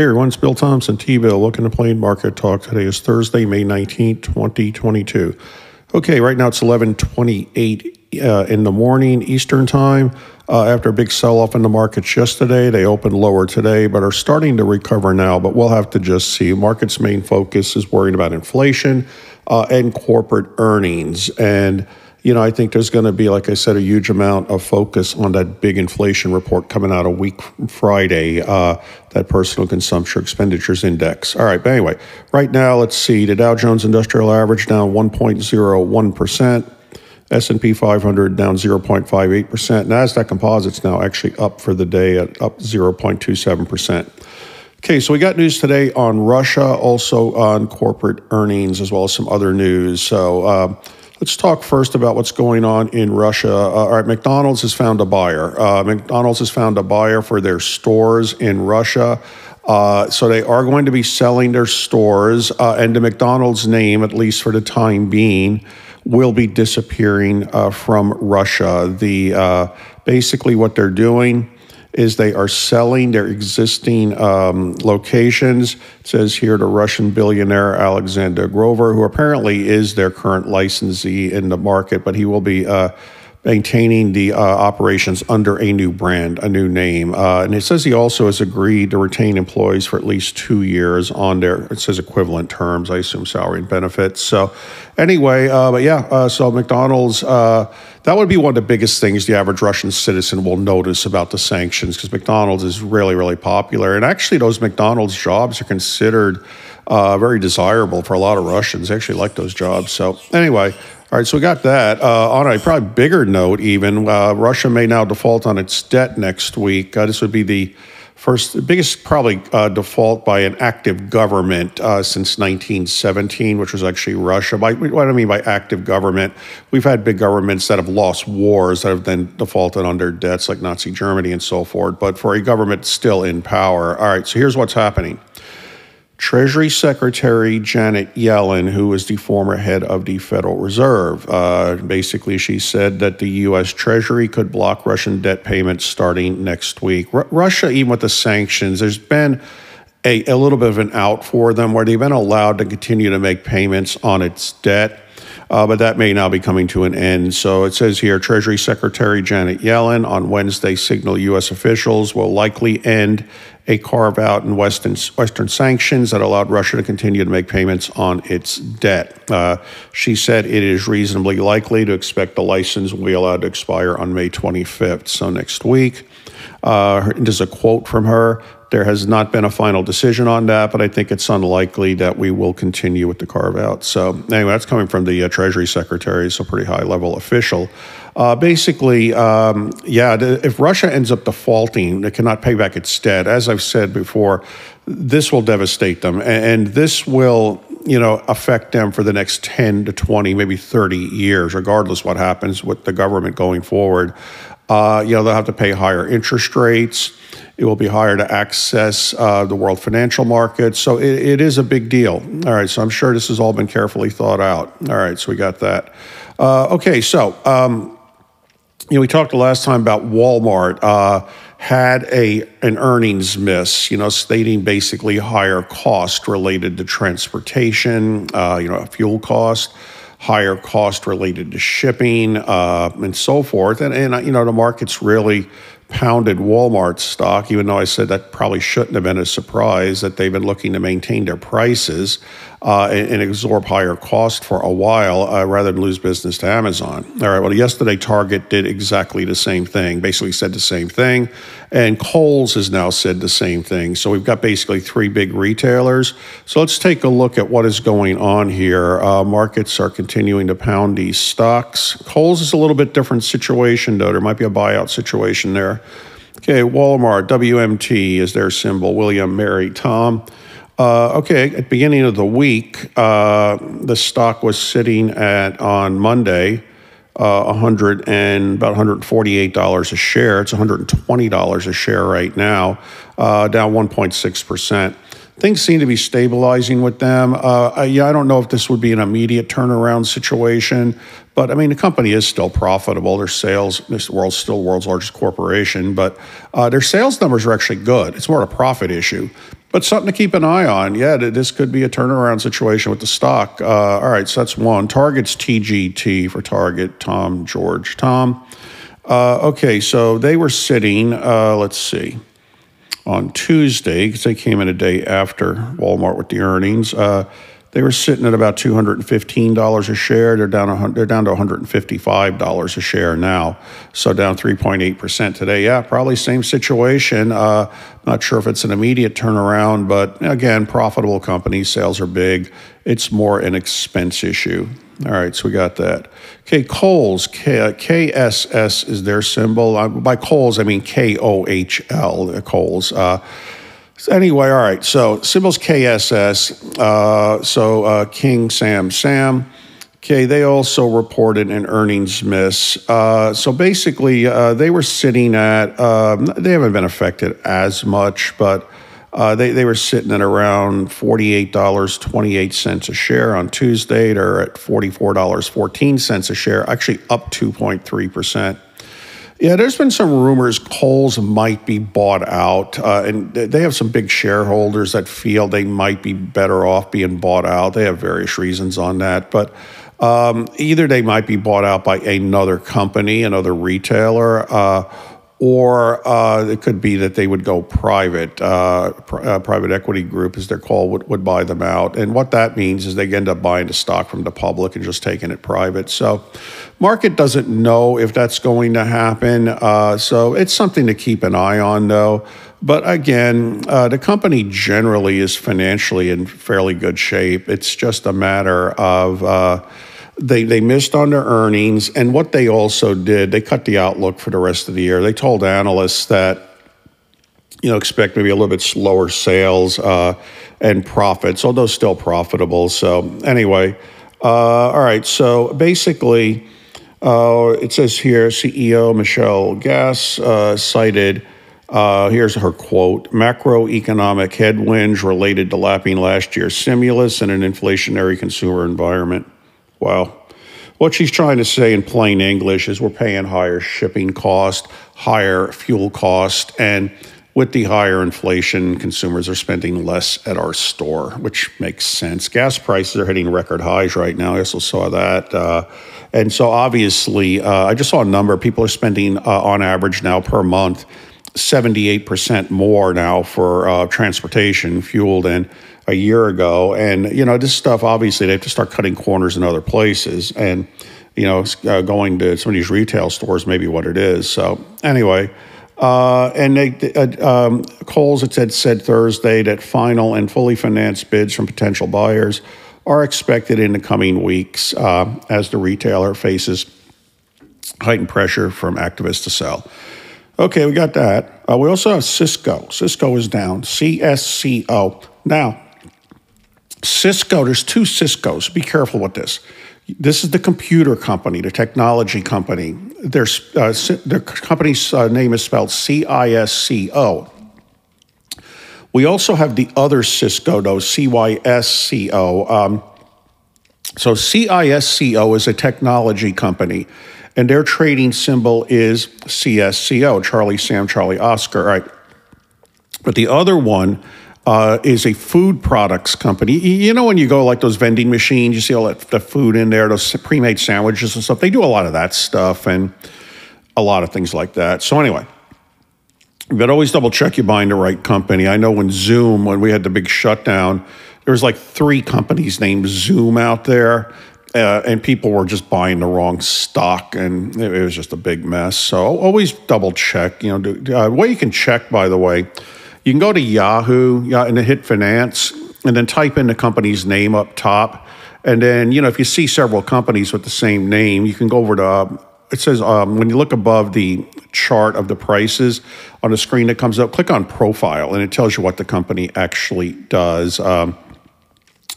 Hey everyone, it's Bill Thompson, T-Bill, looking to plain market talk. Today is Thursday, May 19th, 2022. Okay, right now it's 11:28 uh, in the morning Eastern Time. Uh, after a big sell-off in the markets yesterday, they opened lower today, but are starting to recover now. But we'll have to just see. Markets' main focus is worrying about inflation uh, and corporate earnings, and you know, I think there's going to be, like I said, a huge amount of focus on that big inflation report coming out a week Friday, uh, that personal consumption expenditures index. All right, but anyway, right now, let's see. The Dow Jones Industrial Average down 1.01%. S&P 500 down 0.58%. Nasdaq Composites now actually up for the day at up 0.27%. Okay, so we got news today on Russia, also on corporate earnings, as well as some other news. So. Uh, Let's talk first about what's going on in Russia. Uh, all right, McDonald's has found a buyer. Uh, McDonald's has found a buyer for their stores in Russia. Uh, so they are going to be selling their stores, uh, and the McDonald's name, at least for the time being, will be disappearing uh, from Russia. The uh, basically what they're doing is they are selling their existing um, locations. It says here to Russian billionaire Alexander Govor, who apparently is their current licensee in the market, but he will be uh, maintaining the uh, operations under a new brand, a new name. Uh, and it says he also has agreed to retain employees for at least two years on their, it says equivalent terms, I assume salary and benefits. So, anyway, uh, but yeah, uh, so McDonald's, uh, that would be one of the biggest things the average Russian citizen will notice about the sanctions because McDonald's is really, really popular. And actually, those McDonald's jobs are considered. Uh, very desirable for a lot of Russians. They actually like those jobs. So, anyway, all right, so we got that. Uh, on a probably bigger note, even uh, Russia may now default on its debt next week. Uh, this would be the first, biggest probably uh, default by an active government uh, since 1917, which was actually Russia. By what I mean by active government, we've had big governments that have lost wars that have then defaulted on their debts, like Nazi Germany and so forth. But for a government still in power, all right. So here's what's happening. Treasury Secretary Janet Yellen, who was the former head of the Federal Reserve. Uh, basically, she said that the U.S. Treasury could block Russian debt payments starting next week. R- Russia, even with the sanctions, there's been a, a little bit of an out for them where they've been allowed to continue to make payments on its debt. Uh, but that may now be coming to an end. So it says here Treasury Secretary Janet Yellen on Wednesday signaled U.S. officials will likely end a carve out in Western, Western sanctions that allowed Russia to continue to make payments on its debt. Uh, she said it is reasonably likely to expect the license will be allowed to expire on May 25th, so next week. Uh, there's a quote from her there has not been a final decision on that, but I think it's unlikely that we will continue with the carve out. So, anyway, that's coming from the uh, Treasury Secretary, so pretty high level official. Uh, basically, um, yeah, the, if Russia ends up defaulting, it cannot pay back its debt. As I've said before, this will devastate them, and, and this will you know affect them for the next 10 to 20 maybe 30 years regardless what happens with the government going forward uh, you know they'll have to pay higher interest rates it will be higher to access uh, the world financial markets. So it, it is a big deal. All right. So I'm sure this has all been carefully thought out. All right. So we got that. Uh, okay. So, um, you know, we talked the last time about Walmart uh, had a an earnings miss, you know, stating basically higher cost related to transportation, uh, you know, fuel cost higher cost related to shipping uh, and so forth. And, and, you know, the market's really pounded Walmart stock, even though I said that probably shouldn't have been a surprise that they've been looking to maintain their prices uh, and, and, absorb higher cost for a while uh, rather than lose business to Amazon. All right, well, yesterday Target did exactly the same thing, basically said the same thing, and Kohl's has now said the same thing. So we've got basically three big retailers. So let's take a look at what is going on here. Uh, markets are continuing to pound these stocks. Kohl's is a little bit different situation, though. There might be a buyout situation there. Okay, Walmart, WMT is their symbol, William, Mary, Tom. Uh, okay, at beginning of the week, uh, the stock was sitting at on Monday, uh, 100 and about 148 dollars a share. It's 120 dollars a share right now, uh, down 1.6 percent. Things seem to be stabilizing with them. Uh, yeah, I don't know if this would be an immediate turnaround situation, but I mean, the company is still profitable. Their sales, this world's still world's largest corporation, but uh, their sales numbers are actually good. It's more of a profit issue, but something to keep an eye on. Yeah, this could be a turnaround situation with the stock. Uh, all right, so that's one. Target's TGT for Target. Tom George. Tom. Uh, okay, so they were sitting. Uh, let's see on Tuesday because they came in a day after Walmart with the earnings. They were sitting at about two hundred and fifteen dollars a share. They're down. They're down to one hundred and fifty-five dollars a share now. So down three point eight percent today. Yeah, probably same situation. Uh, not sure if it's an immediate turnaround, but again, profitable company. Sales are big. It's more an expense issue. All right, so we got that. Okay, Kohl's, K, KSS is their symbol. Uh, by Kohl's, I mean K O H L, Kohl's. Uh, so anyway, all right, so symbol's KSS. Uh, so uh, King Sam Sam. Okay, they also reported an earnings miss. Uh, so basically, they were sitting at, um, they haven't been affected as much, but uh, they, they were sitting at around $48.28 a share on Tuesday. They're at $44.14 a share, actually up 2.3%. Yeah, there's been some rumors Kohl's might be bought out, uh, and they have some big shareholders that feel they might be better off being bought out. They have various reasons on that, but um, either they might be bought out by another company, another retailer, uh, or uh, it could be that they would go private. Uh, pr- uh, private equity group, as they're called, would, would buy them out. And what that means is they end up buying the stock from the public and just taking it private. So, market doesn't know if that's going to happen. Uh, so, it's something to keep an eye on, though. But again, uh, the company generally is financially in fairly good shape. It's just a matter of uh, they they missed on their earnings, and what they also did, they cut the outlook for the rest of the year. They told analysts that you know expect maybe a little bit slower sales uh, and profits, although still profitable. So anyway, uh, all right. So basically, uh, it says here CEO Michelle Gass uh, cited. Uh, here's her quote macroeconomic headwinds related to lapping last year's stimulus and an inflationary consumer environment. Wow. What she's trying to say in plain English is we're paying higher shipping cost, higher fuel cost, and with the higher inflation, consumers are spending less at our store, which makes sense. Gas prices are hitting record highs right now. I also saw that. Uh, and so obviously, uh, I just saw a number. People are spending uh, on average now per month 78% more now for uh, transportation, fuel than a year ago. And, you know, this stuff, obviously, they have to start cutting corners in other places. And, you know, uh, going to some of these retail stores may be what it is. So, anyway. Uh, and they, uh, um, it said, said Thursday that final and fully financed bids from potential buyers are expected in the coming weeks uh, as the retailer faces heightened pressure from activists to sell. Okay, we got that. Uh, we also have Cisco. Cisco is down. CSCO. Now, Cisco, there's two Ciscos. Be careful with this. This is the computer company, the technology company. Their, uh, their company's uh, name is spelled C I S C O. We also have the other Cisco, though, C Y S C O. Um, so CISCO is a technology company and their trading symbol is CSCO, Charlie Sam Charlie Oscar, right? But the other one uh, is a food products company. You know, when you go like those vending machines, you see all that the food in there, those pre-made sandwiches and stuff. They do a lot of that stuff and a lot of things like that. So anyway, but always double check you're buying the right company. I know when Zoom, when we had the big shutdown, there was like three companies named Zoom out there uh, and people were just buying the wrong stock, and it, was just a big mess. So always double check. You know, do, uh, way you can check, by the way, you can go to Yahoo yeah, and hit finance, and then type in the company's name up top, and then you know if you see several companies with the same name, you can go over to. Uh, it says um, when you look above the chart of the prices on the screen that comes up, click on profile and it tells you what the company actually does. Um,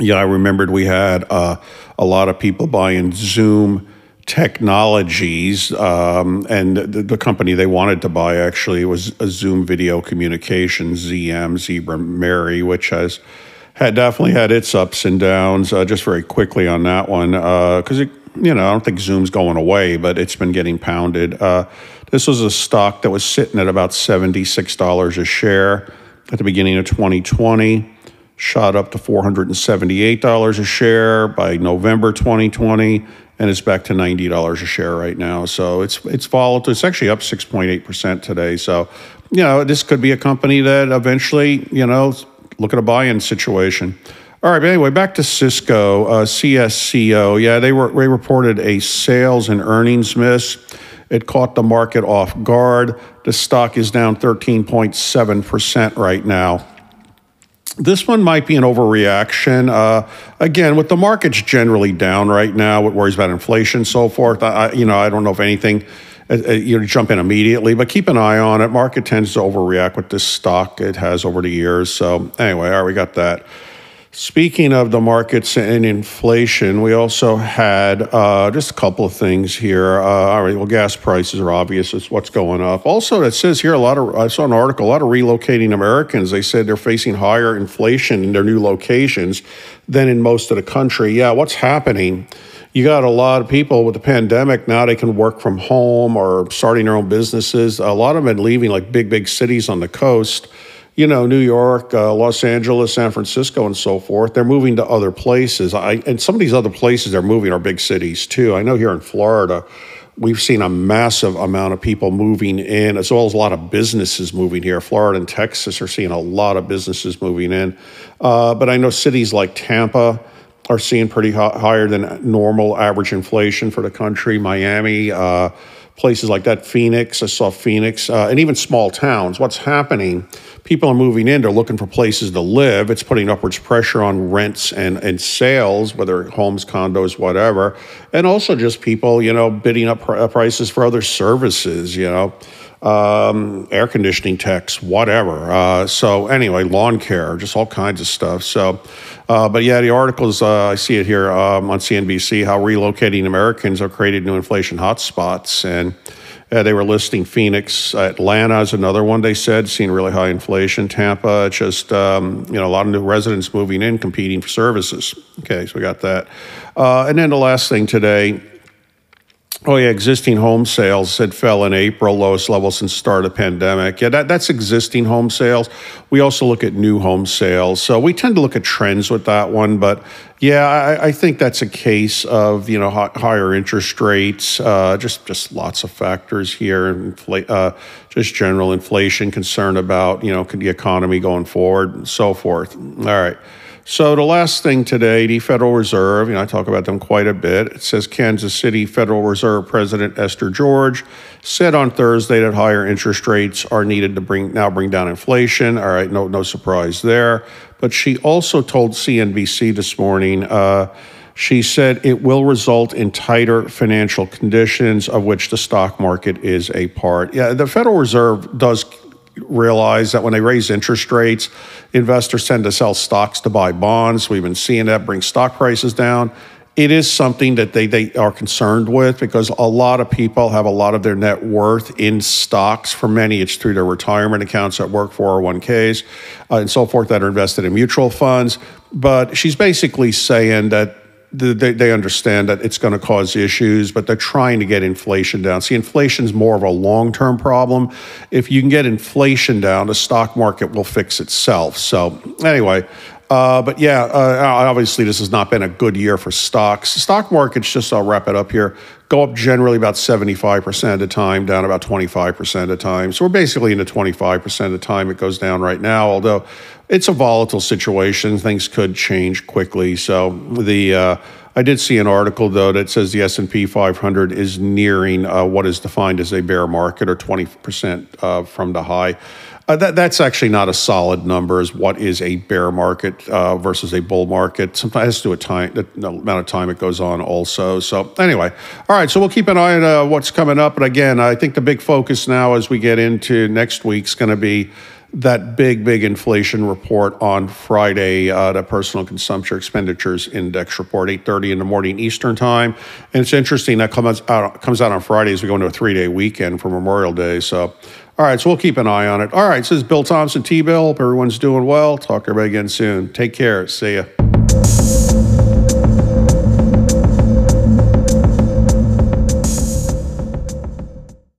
yeah, I remembered we had uh, a lot of people buying Zoom technologies, um, and the, the, company they wanted to buy actually was a Zoom Video Communications, ZM, Zebra Mary, which has had definitely had its ups and downs. Uh, just very quickly on that one, because uh, you know I don't think Zoom's going away, but it's been getting pounded. Uh, this was a stock that was sitting at about seventy six dollars a share at the beginning of 2020 shot up to $478 a share by November 2020 and it's back to $90 a share right now. So it's it's volatile. It's actually up 6.8% today. So, you know, this could be a company that eventually, you know, look at a buy-in situation. All right, but anyway, back to Cisco, uh, CSCO. Yeah, they were they reported a sales and earnings miss. It caught the market off guard. The stock is down 13.7% right now. This one might be an overreaction. Uh, again, with the markets generally down right now, with worries about inflation, so forth. I, you know, I don't know if anything. Uh, uh, you jump in immediately, but keep an eye on it. Market tends to overreact with this stock. It has over the years. So anyway, all right, we got that. Speaking of the markets and inflation, we also had uh, just a couple of things here. Uh, all right, well, gas prices are obvious. It's what's going up. Also, it says here a lot of, I saw an article, a lot of relocating Americans, they said they're facing higher inflation in their new locations than in most of the country. Yeah, what's happening? You got a lot of people with the pandemic now, they can work from home or starting their own businesses. A lot of them are leaving like big, big cities on the coast you know, New York, uh, Los Angeles, San Francisco, and so forth. They're moving to other places. I, and some of these other places they're moving are big cities too. I know here in Florida, we've seen a massive amount of people moving in, as well as a lot of businesses moving here. Florida and Texas are seeing a lot of businesses moving in. Uh, but I know cities like Tampa are seeing pretty higher than normal average inflation for the country. Miami, uh, places like that, Phoenix, I saw Phoenix, uh, and even small towns. What's happening? people are moving in, they're looking for places to live. It's putting upwards pressure on rents and, and sales, whether homes, condos, whatever. And also just people, you know, bidding up pr- prices for other services, you know, um, air conditioning techs, whatever. Uh, so, anyway, lawn care, just all kinds of stuff. So, uh, but yeah, the articles, uh, I see it here um, on CNBC, how relocating Americans have created new inflation hotspots. And, uh, they were listing Phoenix, Atlanta is another one. They said seeing really high inflation. Tampa, just um, you know a lot of new residents moving in, competing for services. Okay, so we got that. Uh, and then the last thing today, Oh yeah, existing home sales had fell in April, lowest level since start of pandemic. Yeah, that, that's existing home sales. We also look at new home sales, so we tend to look at trends with that one. But yeah, I, I think that's a case of you know higher interest rates, uh, just just lots of factors here, infl- uh, just general inflation, concern about you know the economy going forward, and so forth. All right. So the last thing today, the Federal Reserve, you know, I talk about them quite a bit. It says Kansas City Federal Reserve President Esther George said on Thursday that higher interest rates are needed to bring now bring down inflation. All right, no no surprise there. But she also told CNBC this morning. Uh, she said it will result in tighter financial conditions, of which the stock market is a part. Yeah, the Federal Reserve does realize that when they raise interest rates, investors tend to sell stocks to buy bonds. We've been seeing that bring stock prices down. It is something that they, they are concerned with because a lot of people have a lot of their net worth in stocks. For many, it's through their retirement accounts at work, 401ks, uh, and so forth that are invested in mutual funds. But she's basically saying that they, they understand that it's going to cause issues, but they're trying to get inflation down. See, inflation is more of a long term problem. If you can get inflation down, the stock market will fix itself. So, anyway, uh, but yeah, uh, obviously, this has not been a good year for stocks. Stock markets, just I'll wrap it up here, go up generally about 75% of the time, down about 25% of the time. So we're basically in the 25% of the time it goes down right now, although it's a volatile situation. Things could change quickly. So the uh, I did see an article though that says the S&P 500 is nearing uh, what is defined as a bear market or 20% uh, from the high. Uh, that, that's actually not a solid number Is what is a bear market uh, versus a bull market. Sometimes it has to do time, the amount of time it goes on also. So anyway, all right, so we'll keep an eye on uh, what's coming up. But again, I think the big focus now as we get into next week's going to be that big, big inflation report on Friday, uh, the personal consumption expenditures index report, 8.30 in the morning Eastern time. And it's interesting, that comes out, comes out on Friday as we go into a three-day weekend for Memorial Day. So, all right, so we'll keep an eye on it. All right, this is Bill Thompson, T-Bill. Hope everyone's doing well. Talk to everybody again soon. Take care. See ya.